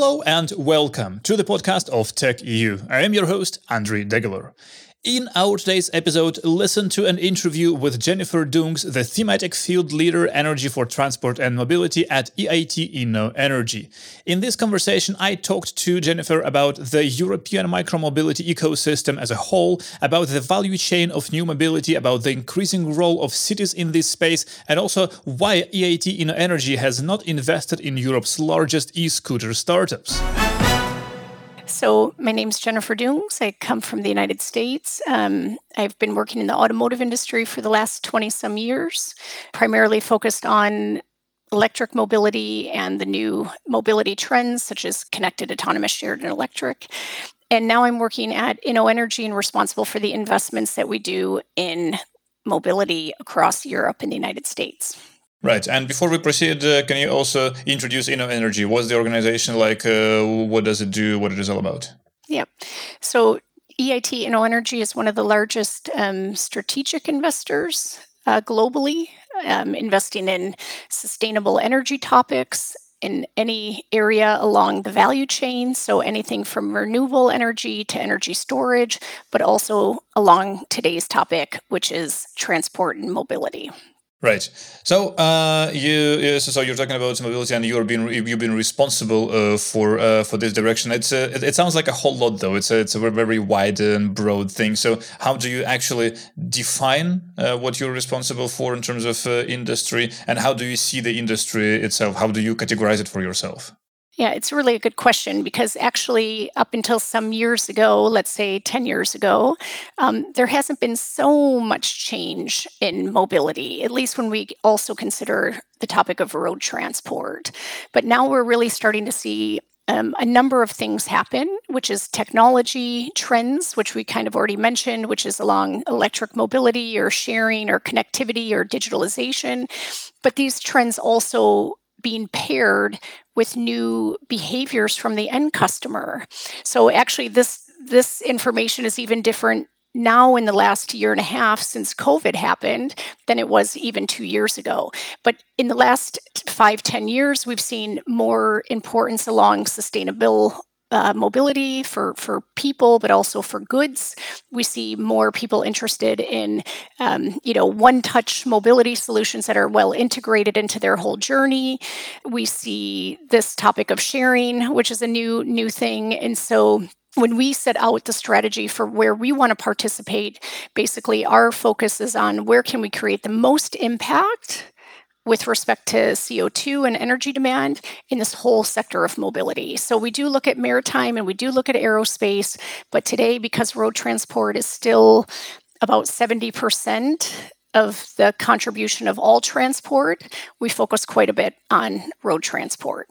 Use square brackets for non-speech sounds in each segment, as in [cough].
Hello and welcome to the podcast of Tech EU. I am your host, Andrii Degeler. In our today's episode, listen to an interview with Jennifer Dungs, the thematic field leader energy for transport and mobility at EIT InnoEnergy. In this conversation, I talked to Jennifer about the European micromobility ecosystem as a whole, about the value chain of new mobility, about the increasing role of cities in this space, and also why EIT InnoEnergy has not invested in Europe's largest e-scooter startups. So, my name is Jennifer Dungs. I come from the United States. Um, I've been working in the automotive industry for the last 20 some years, primarily focused on electric mobility and the new mobility trends, such as connected, autonomous, shared, and electric. And now I'm working at InnoEnergy and responsible for the investments that we do in mobility across Europe and the United States. Right. And before we proceed, uh, can you also introduce InnoEnergy? What's the organization like? Uh, what does it do? What it is all about? Yeah. So EIT InnoEnergy is one of the largest um, strategic investors uh, globally, um, investing in sustainable energy topics in any area along the value chain. So anything from renewable energy to energy storage, but also along today's topic, which is transport and mobility. Right. So uh, you so you're talking about mobility, and you're being you've been responsible uh, for uh, for this direction. It's a, it, it, sounds like a whole lot, though. It's a, it's a very wide and broad thing. So how do you actually define uh, what you're responsible for in terms of uh, industry, and how do you see the industry itself? How do you categorize it for yourself? Yeah, it's really a good question because actually, up until some years ago, let's say 10 years ago, um, there hasn't been so much change in mobility, at least when we also consider the topic of road transport. But now we're really starting to see um, a number of things happen, which is technology trends, which we kind of already mentioned, which is along electric mobility or sharing or connectivity or digitalization. But these trends also being paired with new behaviors from the end customer. So actually this this information is even different now in the last year and a half since COVID happened than it was even two years ago. But in the last five, ten years, we've seen more importance along sustainable uh, mobility for for people, but also for goods. We see more people interested in um, you know one touch mobility solutions that are well integrated into their whole journey. We see this topic of sharing, which is a new new thing, and so when we set out the strategy for where we want to participate, basically our focus is on where can we create the most impact with respect to CO2 and energy demand in this whole sector of mobility. So we do look at maritime and we do look at aerospace, but today, because road transport is still about 70% of the contribution of all transport, we focus quite a bit on road transport.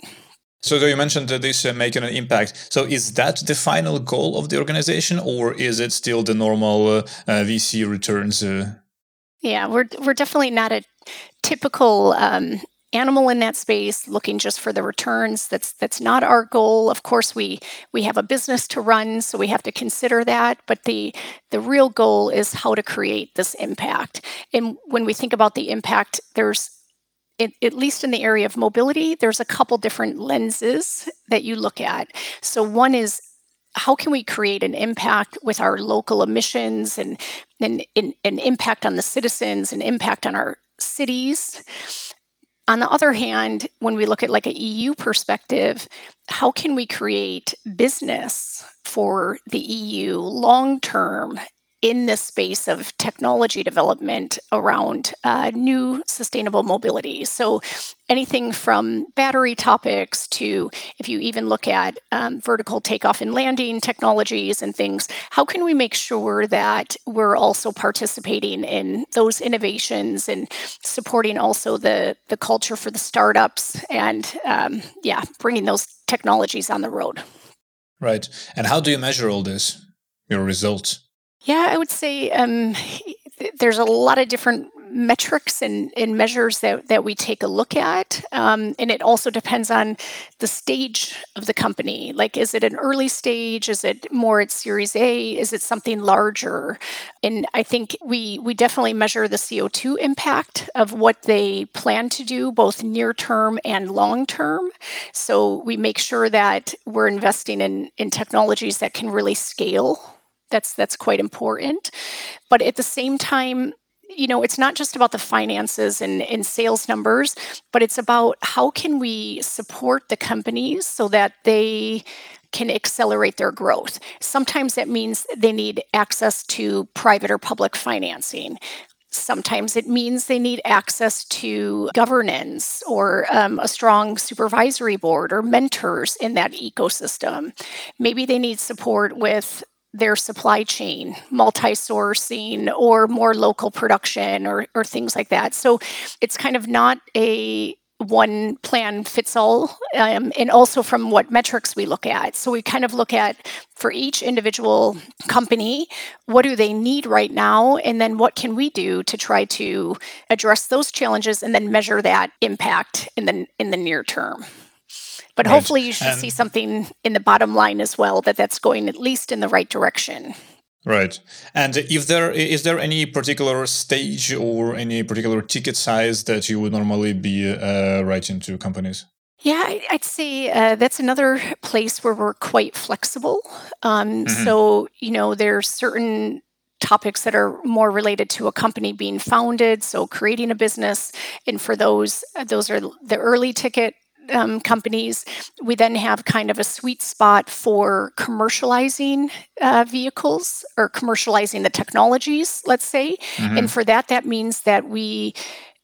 So you mentioned that this uh, making an impact. So is that the final goal of the organization, or is it still the normal uh, uh, VC returns? Uh? Yeah, we're we're definitely not a typical um, animal in that space looking just for the returns. That's that's not our goal. Of course we we have a business to run so we have to consider that but the the real goal is how to create this impact. And when we think about the impact there's it, at least in the area of mobility there's a couple different lenses that you look at. So one is how can we create an impact with our local emissions and, and, and, and impact on the citizens and impact on our cities. On the other hand, when we look at like a EU perspective, how can we create business for the EU long term in the space of technology development around uh, new sustainable mobility. So, anything from battery topics to if you even look at um, vertical takeoff and landing technologies and things, how can we make sure that we're also participating in those innovations and supporting also the, the culture for the startups and, um, yeah, bringing those technologies on the road? Right. And how do you measure all this, your results? Yeah, I would say um, [laughs] there's a lot of different metrics and, and measures that, that we take a look at. Um, and it also depends on the stage of the company. Like, is it an early stage? Is it more at Series A? Is it something larger? And I think we, we definitely measure the CO2 impact of what they plan to do, both near term and long term. So we make sure that we're investing in, in technologies that can really scale that's that's quite important but at the same time you know it's not just about the finances and, and sales numbers but it's about how can we support the companies so that they can accelerate their growth. Sometimes that means they need access to private or public financing. Sometimes it means they need access to governance or um, a strong supervisory board or mentors in that ecosystem. Maybe they need support with their supply chain, multi sourcing, or more local production, or, or things like that. So it's kind of not a one plan fits all, um, and also from what metrics we look at. So we kind of look at for each individual company, what do they need right now, and then what can we do to try to address those challenges, and then measure that impact in the in the near term. But right. hopefully, you should see something in the bottom line as well that that's going at least in the right direction. Right. And if there is there any particular stage or any particular ticket size that you would normally be uh, writing to companies? Yeah, I'd say uh, that's another place where we're quite flexible. Um, mm-hmm. So, you know, there's certain topics that are more related to a company being founded so creating a business and for those those are the early ticket um, companies. We then have kind of a sweet spot for commercializing uh, vehicles or commercializing the technologies, let's say. Mm-hmm. And for that, that means that we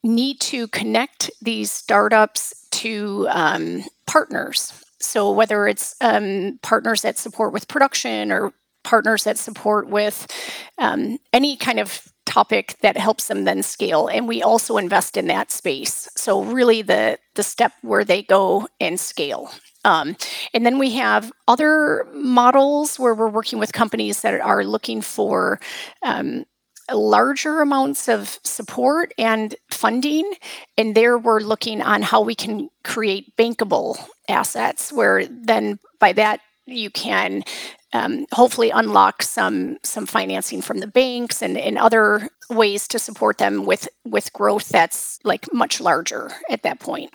need to connect these startups to um, partners. So whether it's um, partners that support with production or partners that support with um, any kind of topic that helps them then scale and we also invest in that space so really the the step where they go and scale um, and then we have other models where we're working with companies that are looking for um, larger amounts of support and funding. And there we're looking on how we can create bankable assets, where then by that you can um, hopefully unlock some some financing from the banks and, and other ways to support them with with growth that's like much larger at that point.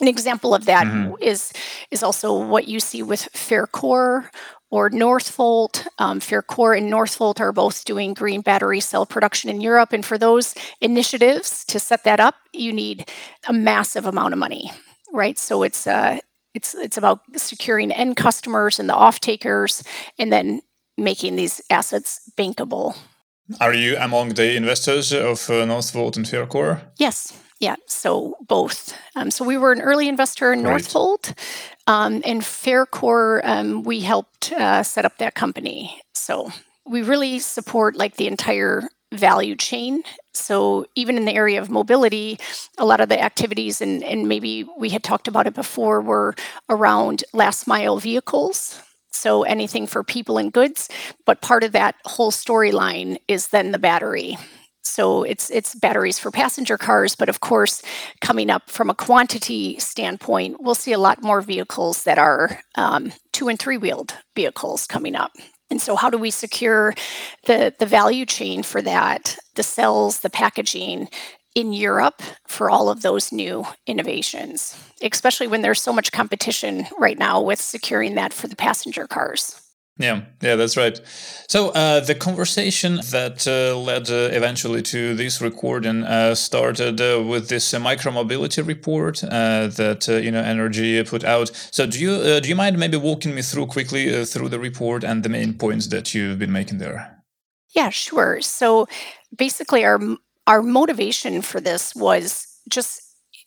An example of that mm-hmm. is is also what you see with Verkor or Northvolt. Um, Verkor and Northvolt are both doing green battery cell production in Europe, and for those initiatives to set that up, you need a massive amount of money, right? So it's uh, it's it's about securing end customers and the off takers, and then making these assets bankable. Are you among the investors of uh, Northvolt and Verkor? Yes. Yeah, so both. Um, so we were an early investor in right. Northvolt, um, and Faircore. Um, we helped uh, set up that company. So we really support like the entire value chain. So even in the area of mobility, a lot of the activities, and, and maybe we had talked about it before, were around last mile vehicles. So anything for people and goods, but part of that whole storyline is then the battery. So it's it's batteries for passenger cars, but of course, coming up from a quantity standpoint, we'll see a lot more vehicles that are um, two and three wheeled vehicles coming up. And so, how do we secure the, the value chain for that, the cells, the packaging in Europe for all of those new innovations, especially when there's so much competition right now with securing that for the passenger cars? Yeah, yeah, that's right. So uh, the conversation that uh, led uh, eventually to this recording uh, started uh, with this uh, micromobility report that InnoEnergy put out. So do you do you mind maybe walking me through quickly through the report and the main points that you've been making there? Yeah, sure. So basically, our our motivation for this was just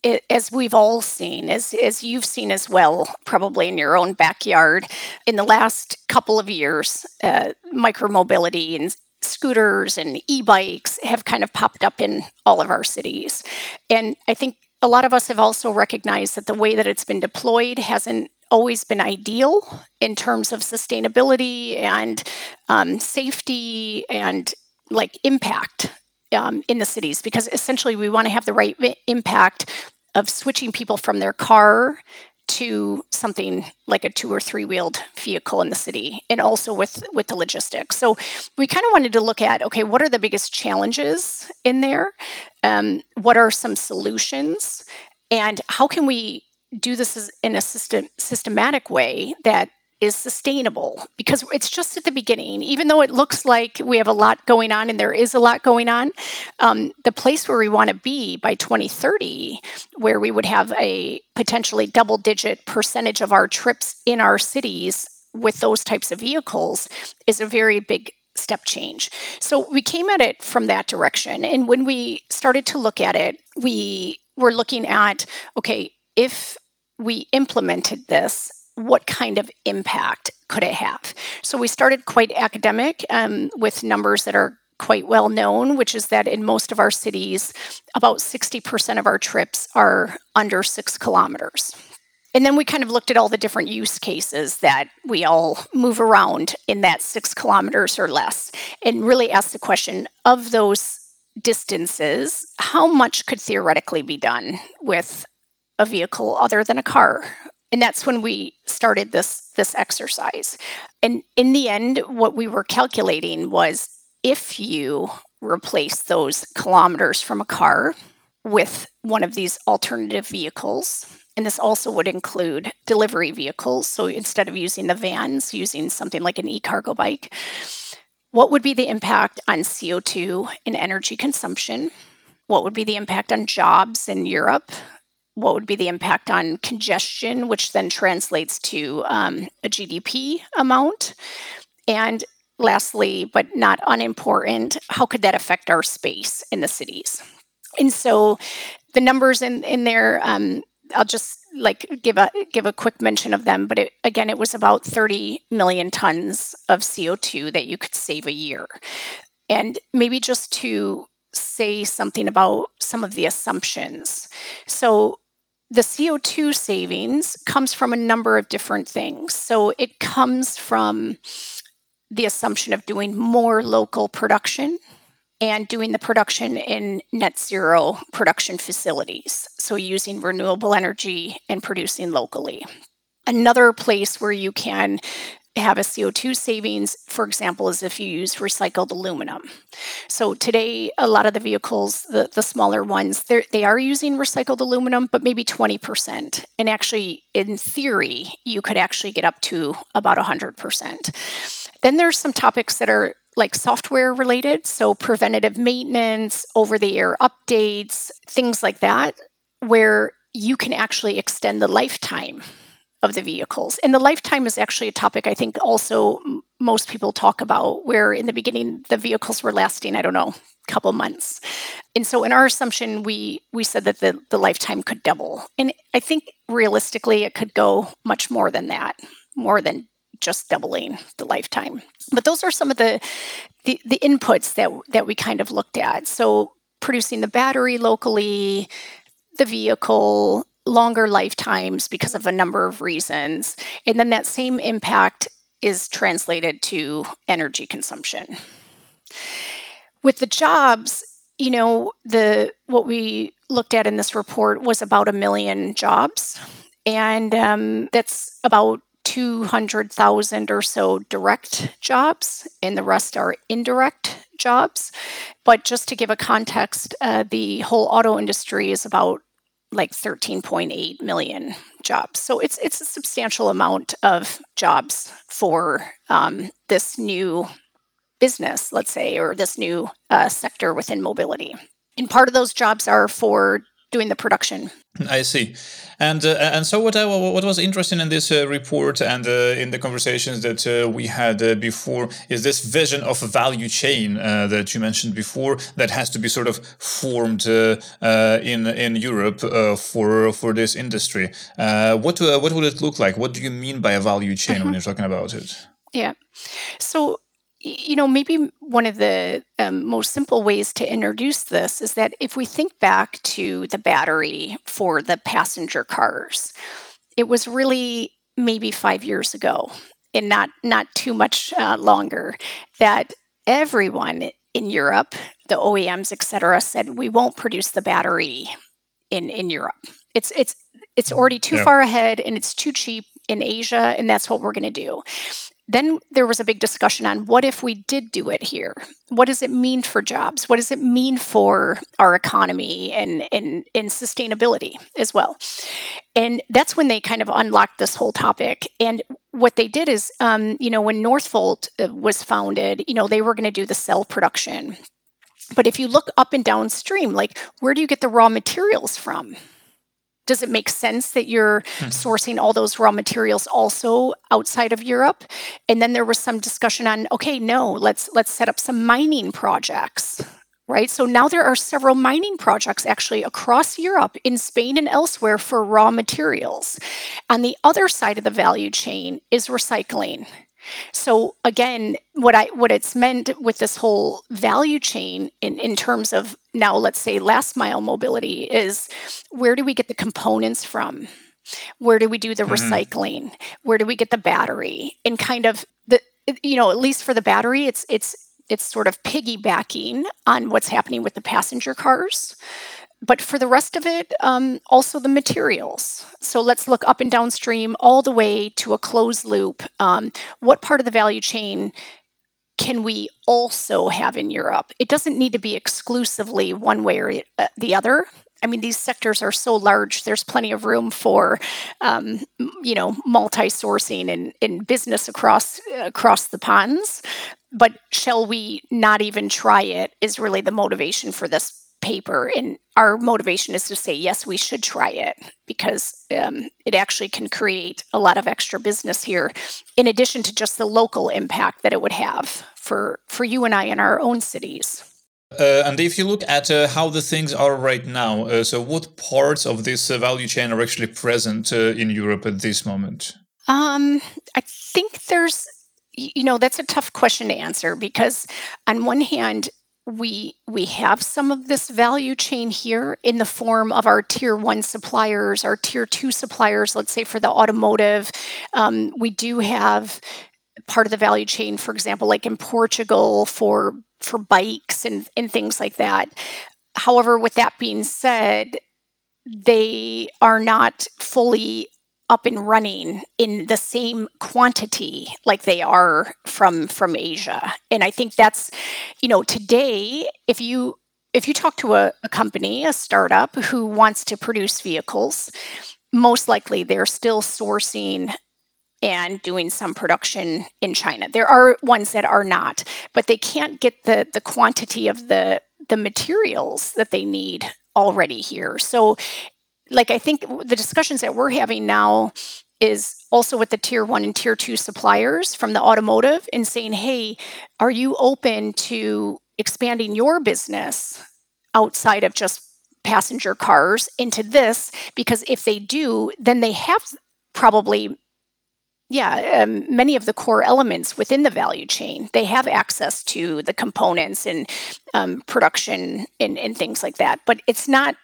it, as we've all seen, as, as you've seen as well, probably in your own backyard, in the last couple of years, uh, micromobility and scooters and e bikes have kind of popped up in all of our cities. And I think a lot of us have also recognized that the way that it's been deployed hasn't always been ideal in terms of sustainability and um, safety and like impact um, in the cities because essentially we want to have the right impact of switching people from their car to something like a two or three wheeled vehicle in the city and also with with the logistics. So we kind of wanted to look at okay what are the biggest challenges in there? Um, what are some solutions? And how can we do this in a system, systematic way that is sustainable because it's just at the beginning. Even though it looks like we have a lot going on and there is a lot going on, um, the place where we want to be by 2030, where we would have a potentially double digit percentage of our trips in our cities with those types of vehicles, is a very big step change. So we came at it from that direction. And when we started to look at it, we were looking at okay, if we implemented this, what kind of impact could it have? So we started quite academic um, with numbers that are quite well known, which is that in most of our cities, about 60% of our trips are under six kilometers. And then we kind of looked at all the different use cases that we all move around in that six kilometers or less, and really asked the question of those distances, how much could theoretically be done with a vehicle other than a car? And that's when we started this this exercise. And in the end what we were calculating was if you replace those kilometers from a car with one of these alternative vehicles and this also would include delivery vehicles so instead of using the vans using something like an e-cargo bike what would be the impact on co2 and energy consumption? What would be the impact on jobs in europe what would be the impact on congestion, which then translates to um, a GDP amount. And lastly, but not unimportant, how could that affect our space in the cities? And so the numbers in, in there, um, I'll just like give a give a quick mention of them, but it, again, it was about 30 million tons of CO2 that you could save a year. And maybe just to say something about some of the assumptions. So the CO2 savings comes from a number of different things. So it comes from the assumption of doing more local production and doing the production in net zero production facilities. So using renewable energy and producing locally. Another place where you can have a CO2 savings, for example, is if you use recycled aluminum. So today, a lot of the vehicles, the, the smaller ones, they are using recycled aluminum, but maybe 20%. And actually, in theory, you could actually get up to about 100%. Then there's some topics that are like software related, so preventative maintenance, over the air updates, things like that, where you can actually extend the lifetime of the vehicles. And the lifetime is actually a topic I think also most people talk about, where in the beginning the vehicles were lasting, I don't know, a couple months. And so in our assumption, we we said that the, the lifetime could double. And I think realistically it could go much more than that, more than just doubling the lifetime. But those are some of the the, the inputs that that we kind of looked at. So producing the battery locally, the vehicle, longer lifetimes because of a number of reasons. And then that same impact is translated to energy consumption. With the jobs, you know, the what we looked at in this report was about a million jobs, and um, that's about 200,000 or so direct jobs, and the rest are indirect jobs. But just to give a context, uh, the whole auto industry is about like 13.8 million jobs. So it's it's a substantial amount of jobs for um, this new business, let's say, or this new uh, sector within mobility. And part of those jobs are for doing the production. I see, and uh, and so what I, what was interesting in this uh, report and uh, in the conversations that uh, we had uh, before is this vision of a value chain uh, that you mentioned before that has to be sort of formed in in Europe for for this industry. what what would it look like? What do you mean by a value chain -hmm. when mm-hmm. you're talking about it? Yeah, so you know, maybe one of the um, most simple ways to introduce this is that if we think back to the battery for the passenger cars, it was really maybe five years ago, and not not too much uh, longer, that everyone in Europe the OEMs, et cetera, said we won't produce the battery in in Europe. It's it's it's already too yeah. far ahead and it's too cheap in Asia, and that's what we're going to do. Then there was a big discussion on what if we did do it here? What does it mean for jobs? What does it mean for our economy and, and, and sustainability as well? And that's when they kind of unlocked this whole topic. And what they did is, um, you know, when Northvolt uh, was founded, you know, they were going to do the cell production. But if you look up and downstream, like where do you get the raw materials from? Does it make sense that you're hmm. sourcing all those raw materials also outside of Europe? And then there was some discussion on okay, no, let's let's set up some mining projects. Right. So now there are several mining projects actually across Europe, in Spain and elsewhere for raw materials. On the other side of the value chain is recycling. So again, what I what it's meant with this whole value chain in, in terms of now let's say last mile mobility is where do we get the components from? Where do we do the mm-hmm. recycling? Where do we get the battery? And kind of the you know, at least for the battery, it's it's it's sort of piggybacking on what's happening with the passenger cars but for the rest of it, um, also the materials. So let's look up and downstream all the way to a closed loop. Um, what part of the value chain can we also have in Europe? It doesn't need to be exclusively one way or uh, the other. I mean, these sectors are so large. There's plenty of room for, um, you know, multi-sourcing and, and business across across the ponds. But shall we not even try it? Is really the motivation for this paper and our motivation is to say yes we should try it because um, it actually can create a lot of extra business here in addition to just the local impact that it would have for for you and i in our own cities uh, and if you look at uh, how the things are right now, uh, so what parts of this uh, value chain are actually present uh, in Europe at this moment? Um, I think there's, you know, that's a tough question to answer because, on one hand, we we have some of this value chain here in the form of our tier one suppliers, our tier two suppliers. Let's say for the automotive, um, we do have part of the value chain, for example, like in Portugal for for bikes and and things like that. However, with that being said, they are not fully up and running in the same quantity like they are from from Asia. And I think that's, you know, today if you if you talk to a, a company, a startup who wants to produce vehicles, most likely they're still sourcing and doing some production in China. There are ones that are not, but they can't get the the quantity of the the materials that they need already here. So like I think the discussions that we're having now is also with the tier one and tier two suppliers from the automotive and saying, hey, are you open to expanding your business outside of just passenger cars into this? Because if they do, then they have probably yeah, um, many of the core elements within the value chain. They have access to the components and um, production and, and things like that. But it's not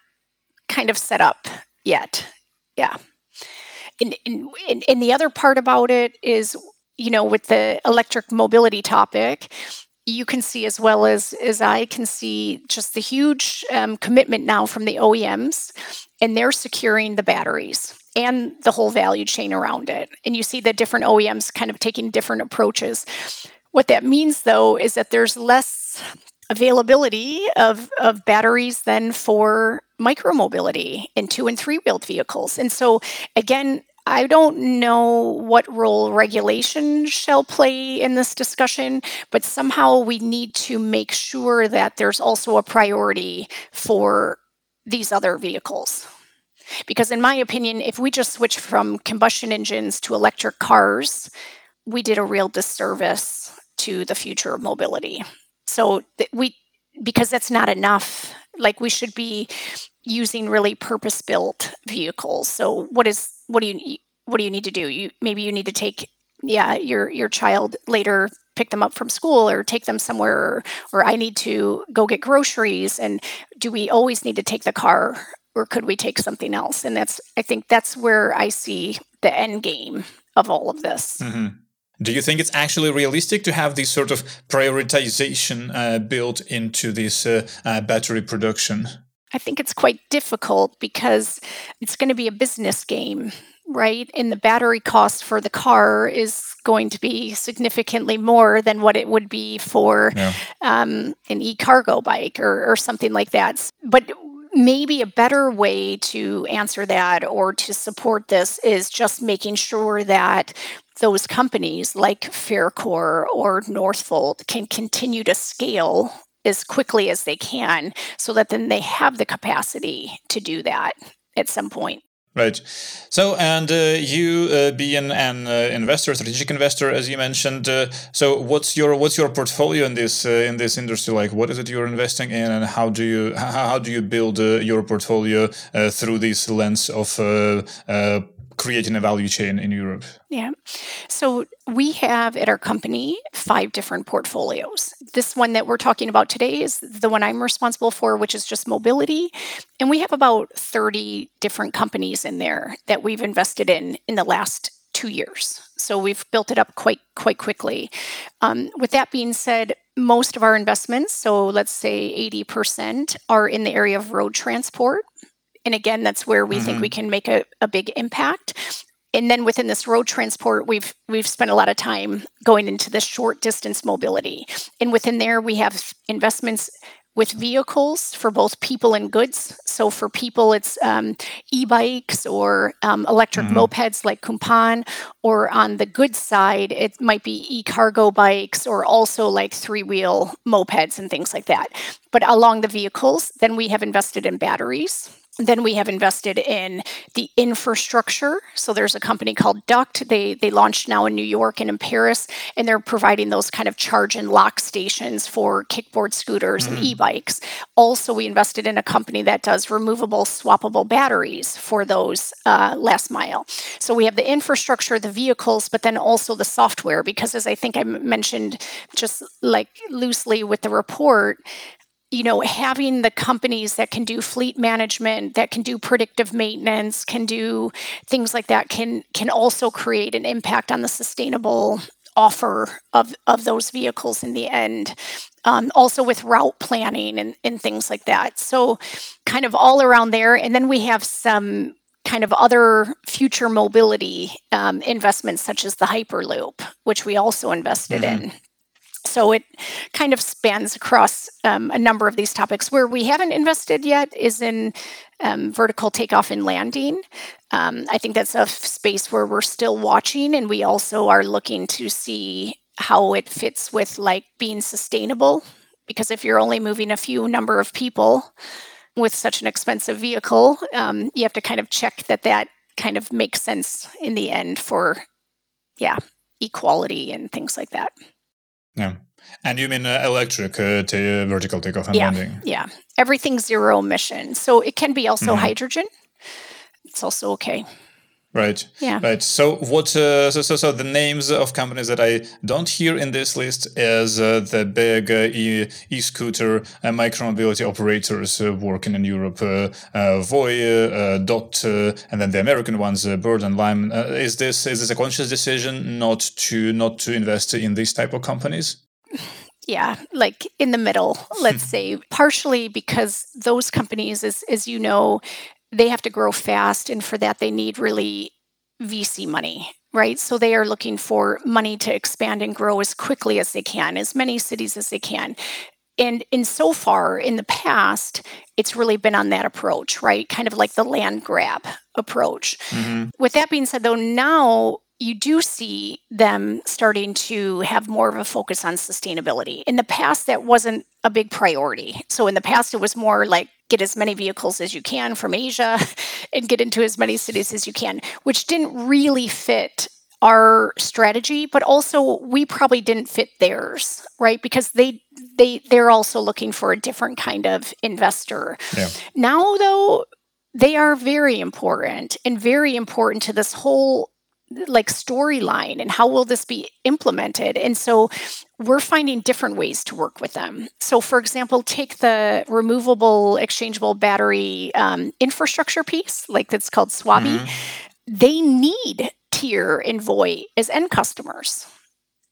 kind of set up yet. Yeah. And, and, and the other part about it is, you know, with the electric mobility topic, you can see as well as as I can see just the huge um, commitment now from the OEMs, and they're securing the batteries and the whole value chain around it. And you see the different OEMs kind of taking different approaches. What that means, though, is that there's less availability of, of batteries than for micromobility in two and three wheeled vehicles. And so, again, I don't know what role regulation shall play in this discussion, but somehow we need to make sure that there's also a priority for these other vehicles. Because, in my opinion, if we just switch from combustion engines to electric cars, we did a real disservice to the future of mobility. So th- we because that's not enough. Like we should be using really purpose built vehicles. So what is what do you what do you need to do? You maybe you need to take yeah your your child later pick them up from school or take them somewhere or, or I need to go get groceries and do we always need to take the car or could we take something else? And that's I think that's where I see the end game of all of this. Mm-hmm. Do you think it's actually realistic to have this sort of prioritization uh, built into this uh, uh, battery production? I think it's quite difficult because it's going to be a business game, right? And the battery cost for the car is going to be significantly more than what it would be for yeah. um, an e cargo bike or, or something like that. But maybe a better way to answer that or to support this is just making sure that those companies like Verkor or Northvolt can continue to scale as quickly as they can so that then they have the capacity to do that at some point. Right. So, and uh, you uh, being an uh, investor, strategic investor, as you mentioned. Uh, so, what's your what's your portfolio in this uh, in this industry? Like, what is it you're investing in, and how do you how, how do you build uh, your portfolio through this lens of creating a value chain in Europe? Yeah. So we have at our company five different portfolios. This one that we're talking about today is the one I'm responsible for, which is just mobility. And we have about 30 different companies in there that we've invested in in the last two years. So we've built it up quite quite quickly. Um, with that being said, most of our investments, so let's say 80%, are in the area of road transport. And again, that's where we mm-hmm. think we can make a, a big impact. And then within this road transport, we've we've spent a lot of time going into the short distance mobility. And within there, we have investments with vehicles for both people and goods. So for people, it's um, e-bikes or um, electric mm-hmm. mopeds like Kumpan, or on the goods side, it might be e-cargo bikes or also like three-wheel mopeds and things like that. But along the vehicles, then we have invested in batteries then we have invested in the infrastructure. So there's a company called Duckt. They they launched now in New York and in Paris, and they're providing those kind of charge and lock stations for kickboard scooters mm-hmm. and e-bikes. Also, we invested in a company that does removable, swappable batteries for those uh, last mile. So we have the infrastructure, the vehicles, but then also the software. Because as I think I mentioned, just like loosely with the report, you know, having the companies that can do fleet management, that can do predictive maintenance, can do things like that, can can also create an impact on the sustainable offer of of those vehicles in the end. Um, also with route planning and, and things like that. So kind of all around there. And then we have some kind of other future mobility um, investments such as the Hyperloop, which we also invested mm-hmm. in. So it kind of spans across um, a number of these topics. Where we haven't invested yet is in um, vertical takeoff and landing. Um, I think that's a space where we're still watching, and we also are looking to see how it fits with like being sustainable. Because if you're only moving a few number of people with such an expensive vehicle, um, you have to kind of check that that kind of makes sense in the end for, yeah, equality and things like that. Yeah. And you mean uh, electric uh, t- vertical takeoff and yeah, landing? Yeah. Everything zero emission. So it can be also mm-hmm. hydrogen. It's also okay. Right. Yeah. Right. So what? Uh, so, so so the names of companies that I don't hear in this list is uh, the big uh, e e-scooter and micromobility operators uh, working in Europe, uh, uh, Voi, Dott, and then the American ones, Bird and Lime. is this is this a conscious decision not to not to invest in these type of companies? yeah like in the middle let's say partially because those companies as, as you know they have to grow fast. And for that, they need really VC money, right? So they are looking for money to expand and grow as quickly as they can, as many cities as they can. And in so far in the past, it's really been on that approach, right? Kind of like the land grab approach. Mm-hmm. With that being said, though, now you do see them starting to have more of a focus on sustainability. In the past, that wasn't a big priority. So in the past, it was more like get as many vehicles as you can from Asia [laughs] and get into as many cities as you can, which didn't really fit our strategy but also we probably didn't fit theirs right because they they they're also looking for a different kind of investor yeah. now though they are very important and very important to this whole like storyline and how will this be implemented and so we're finding different ways to work with them so for example take the removable exchangeable battery um, infrastructure piece like that's called Swobbee mm-hmm. they need TIER and Voi as end customers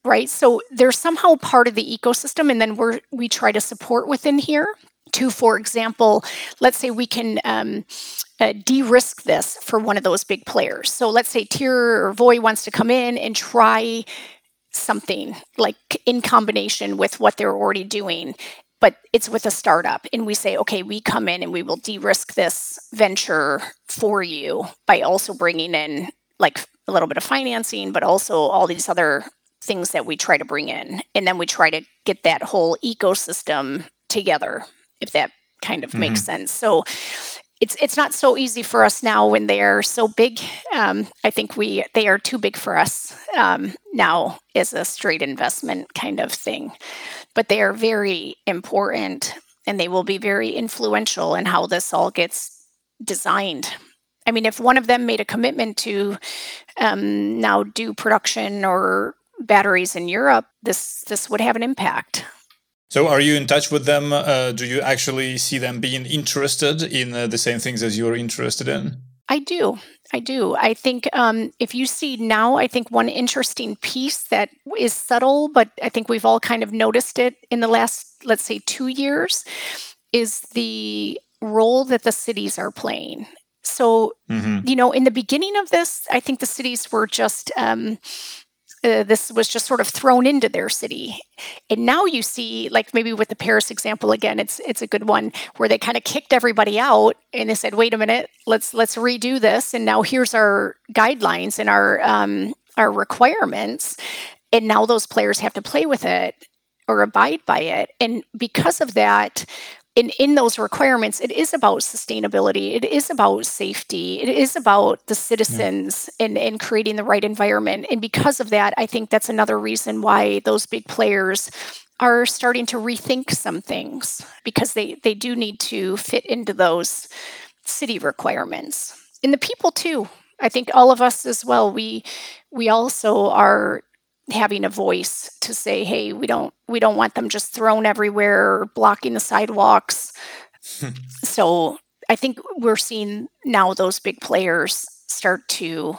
right? So they're somehow part of the ecosystem, and then we're we try to support within here. To, for example, let's say we can um, uh, de-risk this for one of those big players. So let's say TIER or Voi wants to come in and try something like in combination with what they're already doing but it's with a startup and we say okay we come in and we will de-risk this venture for you by also bringing in like a little bit of financing but also all these other things that we try to bring in and then we try to get that whole ecosystem together if that kind of mm-hmm. makes sense so it's it's not so easy for us now when they are so big. Um, I think we they are too big for us um, now as a straight investment kind of thing, but they are very important and they will be very influential in how this all gets designed. I mean, if one of them made a commitment to um, now do production or batteries in Europe, this this would have an impact. So, are you in touch with them? Uh, do you actually see them being interested in uh, the same things as you're interested in? I do. I do. I think um, if you see now, I think one interesting piece that is subtle, but I think we've all kind of noticed it in the last, let's say, two years, is the role that the cities are playing. So, mm-hmm. you know, in the beginning of this, I think the cities were just um, uh, this was just sort of thrown into their city. And now you see like maybe with the paris example again it's it's a good one where they kind of kicked everybody out and they said wait a minute let's let's redo this and now here's our guidelines and our um, our requirements and now those players have to play with it or abide by it. And because of that in, in those requirements, it is about sustainability. It is about safety. It is about the citizens yeah. and, and creating the right environment. And because of that, I think that's another reason why those big players are starting to rethink some things because they, they do need to fit into those city requirements. And the people too. I think all of us as well, we we also are having a voice to say hey we don't we don't want them just thrown everywhere blocking the sidewalks. [laughs] So i think we're seeing now those big players start to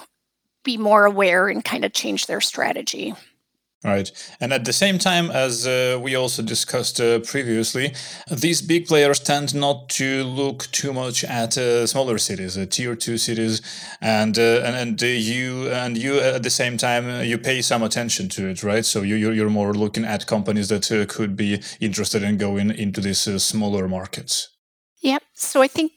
be more aware and kind of change their strategy Right. And at the same time, as uh, we also discussed uh, previously, these big players tend not to look too much at uh, smaller cities, uh, tier two cities, and uh, and, and you and you at the same time uh, you pay some attention to it, right? So you you're more looking at companies that could be interested in going into these smaller markets. Yep. So I think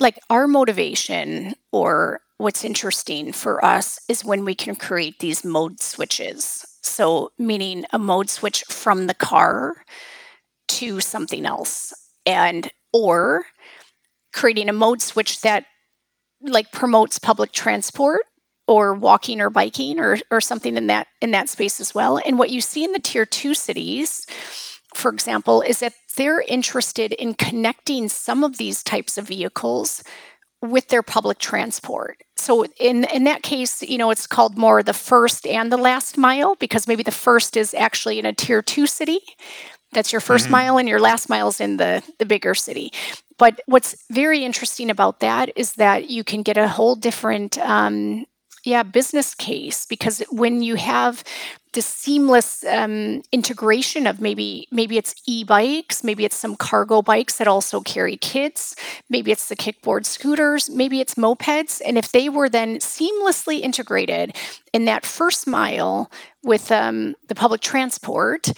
like our motivation or what's interesting for us is when we can create these mode switches so, meaning a mode switch from the car to something else, and or creating a mode switch that like promotes public transport or walking or biking or or something in that in that space as well. And what you see in the tier 2 cities for example is that they're interested in connecting some of these types of vehicles with their public transport. So in in that case, you know, it's called more the first and the last mile because maybe the first is actually in a tier 2 city. That's your 1st mm-hmm. mile and your last mile is in the the bigger city. But what's very interesting about that is that you can get a whole different um, yeah business case because when you have this seamless um, integration of maybe maybe it's e-bikes maybe it's some cargo bikes that also carry kids maybe it's the kickboard scooters maybe it's mopeds. And if they were then seamlessly integrated in that first mile with um, the public transport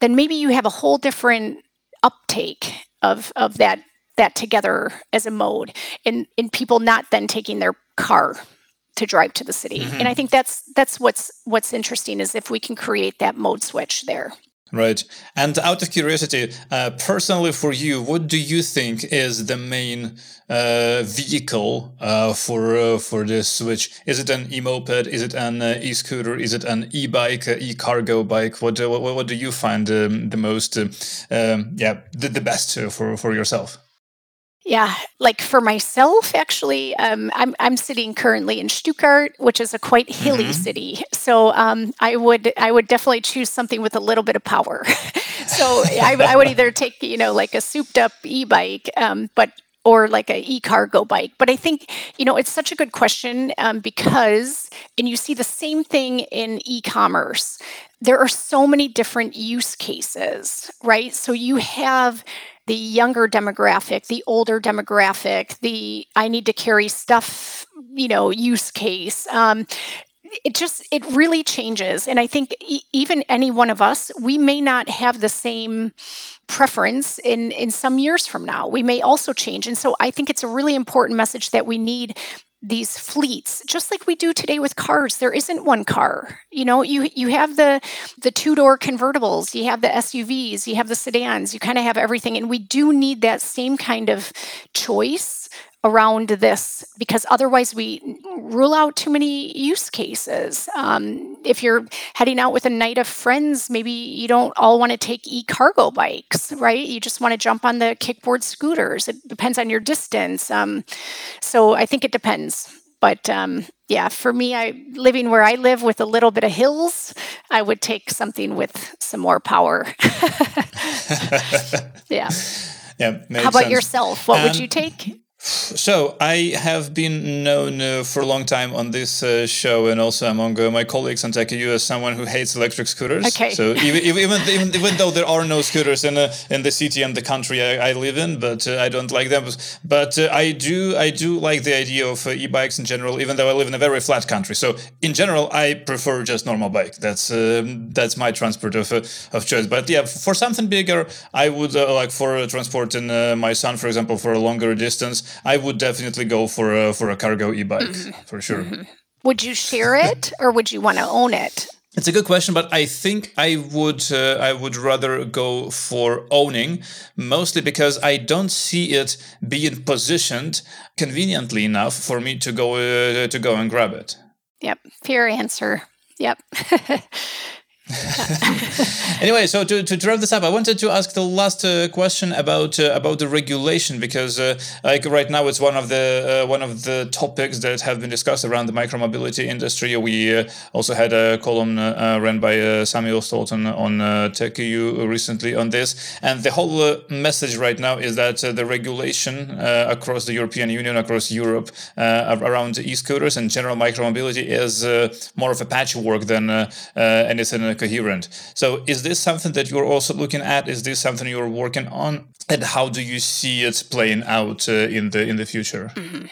then maybe you have a whole different uptake of of that that together as a mode and and people not then taking their car to drive to the city. Mm-hmm. And I think that's that's what's what's interesting is if we can create that mode switch there. Right. And out of curiosity, uh, personally for you, what do you think is the main uh, vehicle uh, for uh, for this switch? Is it an e-moped? Is it an uh, e-scooter? Is it an e-bike, e-cargo bike? What, what what do you find um, the most, uh, um, yeah, the, the best for for yourself? Yeah, like for myself, actually, um, I'm I'm sitting currently in Stuttgart, which is a quite hilly mm-hmm. city. So um, I would I would definitely choose something with a little bit of power. [laughs] so I, I, would either take you know like a souped up e-bike, um, but or like a e-cargo bike but i think you know it's such a good question um, because and you see the same thing in e-commerce there are so many different use cases right so you have the younger demographic the older demographic the i need to carry stuff you know use case. Um, it just it really changes. And i think e- even any one of us we may not have the same preference in in some years from now. We may also change. And so i think it's a really important message that we need these fleets just like we do today with cars there isn't one car you know? You you have the the two door convertibles you have the SUVs you have the sedans you kind of have everything and we do need that same kind of choice around this because otherwise we rule out too many use cases. Um, if you're heading out with a night of friends, maybe you don't all want to take e cargo bikes, right? You just want to jump on the kickboard scooters. It depends on your distance. Um, so I think it depends. But um, yeah, for me, I living where I live with a little bit of hills, I would take something with some more power. [laughs] [laughs] yeah. Yeah. How about sense. yourself? What would you take? So I have been known uh, for a long time on this uh, show and also among uh, my colleagues on TechEU as someone who hates electric scooters. Okay. So [laughs] even, even, even, even though there are no scooters in uh, in the city and the country I, I live in, but uh, I don't like them. But uh, I do I do like the idea of e-bikes in general, even though I live in a very flat country. So in general, I prefer just normal bike. That's um, that's my transport of of choice. But yeah, for something bigger, I would like for transporting my son, for example, for a longer distance. I would definitely go for a, for a cargo e-bike mm-hmm. for sure. Mm-hmm. Would you share it or would you want to own it? It's a good question, but I think I would uh, I would rather go for owning, mostly because I don't see it being positioned conveniently enough for me to go uh, to go and grab it. Yep, fair answer. Yep. [laughs] [laughs] anyway, so to, to wrap this up, I wanted to ask the last uh, question about uh, about the regulation because, uh, like right now, it's one of the uh, one of the topics that have been discussed around the micromobility industry. We uh, also had a column uh, ran by Samuel Stolton on TechEU recently on this, and the whole message right now is that the regulation across the European Union, across Europe, around e-scooters and general micromobility is more of a patchwork than anything coherent. So, is this something that you're also looking at? Is this something you're working on? And how do you see it playing out uh, in the in the future? Mm-hmm.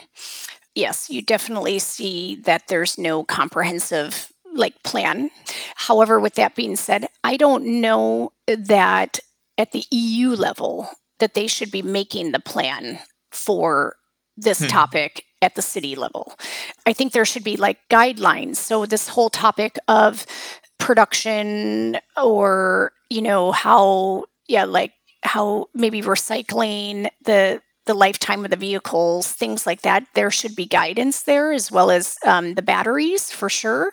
Yes, you definitely see that there's no comprehensive like plan. However, with that being said, I don't know that at the EU level that they should be making the plan for this hmm. topic at the city level. I think there should be like guidelines. So this whole topic of production or you know how yeah like how maybe recycling the the lifetime of the vehicles things like that. There should be guidance there as well as um, the batteries for sure.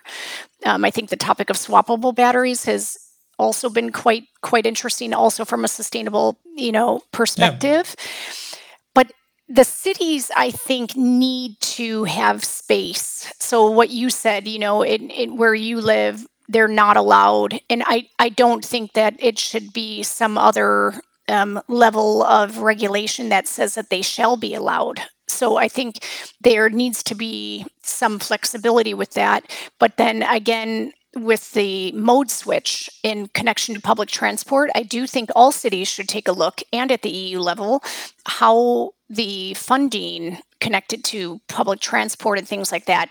Um, i think the topic of swappable batteries has also been quite quite interesting also from a sustainable you know perspective. Yeah. but the cities i think need to have space. So what you said you know in, in where you live they're not allowed. And I, I don't think that it should be some other um, level of regulation that says that they shall be allowed. So I think there needs to be some flexibility with that. But then again, with the mode switch in connection to public transport, I do think all cities should take a look, and at the EU level, how the funding connected to public transport and things like that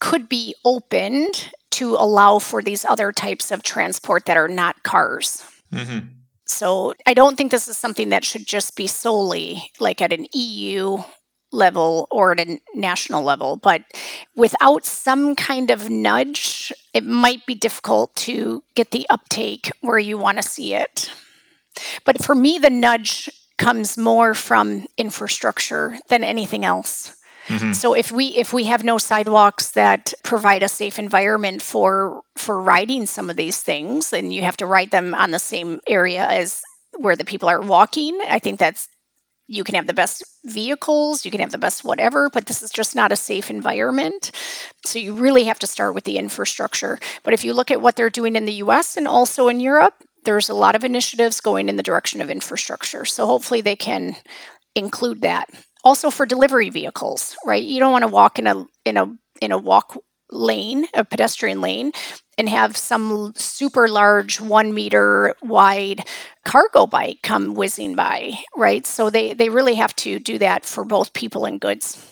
could be opened to allow for these other types of transport that are not cars. Mm-hmm. So I don't think this is something that should just be solely like at an EU level or at a national level. But without some kind of nudge, it might be difficult to get the uptake where you want to see it. But for me, the nudge comes more from infrastructure than anything else. Mm-hmm. So if we if we have no sidewalks that provide a safe environment for for riding some of these things, and you have to ride them on the same area as where the people are walking, I think that's you can have the best vehicles, you can have the best whatever, but this is just not a safe environment. So you really have to start with the infrastructure. But if you look at what they're doing in the US and also in Europe, there's a lot of initiatives going in the direction of infrastructure. So hopefully they can include that also for delivery vehicles, right? You don't want to walk in a in a in a walk lane, a pedestrian lane, and have some super large one meter wide cargo bike come whizzing by, right? So they, they really have to do that for both people and goods.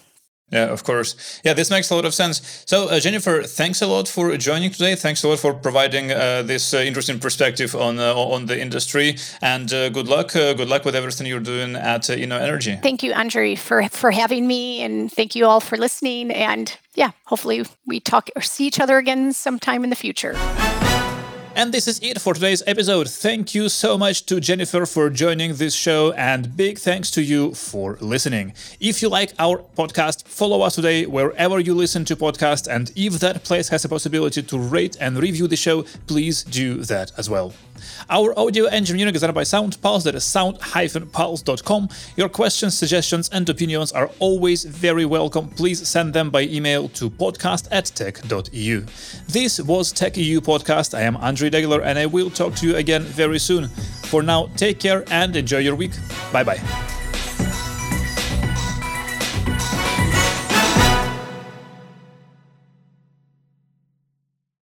Yeah, of course. Yeah, this makes a lot of sense. So, uh, Jennifer, thanks a lot for joining today. Thanks a lot for providing uh, this uh, interesting perspective on uh, on the industry. And uh, good luck. Uh, good luck with everything you're doing at InnoEnergy. Thank you, Andre, for for having me, and thank you all for listening. And yeah, hopefully we talk or see each other again sometime in the future. And this is it for today's episode. Thank you so much to Jennifer for joining this show, and big thanks to you for listening. If you like our podcast, follow us today wherever you listen to podcasts, and if that place has a possibility to rate and review the show, please do that as well. Our audio engineering is done by SoundPulse, that is sound-pulse.com. Your questions, suggestions, and opinions are always very welcome. Please send them by email to podcast at tech.eu. This was Tech EU Podcast. I am Andrii Degeler, and I will talk to you again very soon. For now, take care and enjoy your week. Bye bye.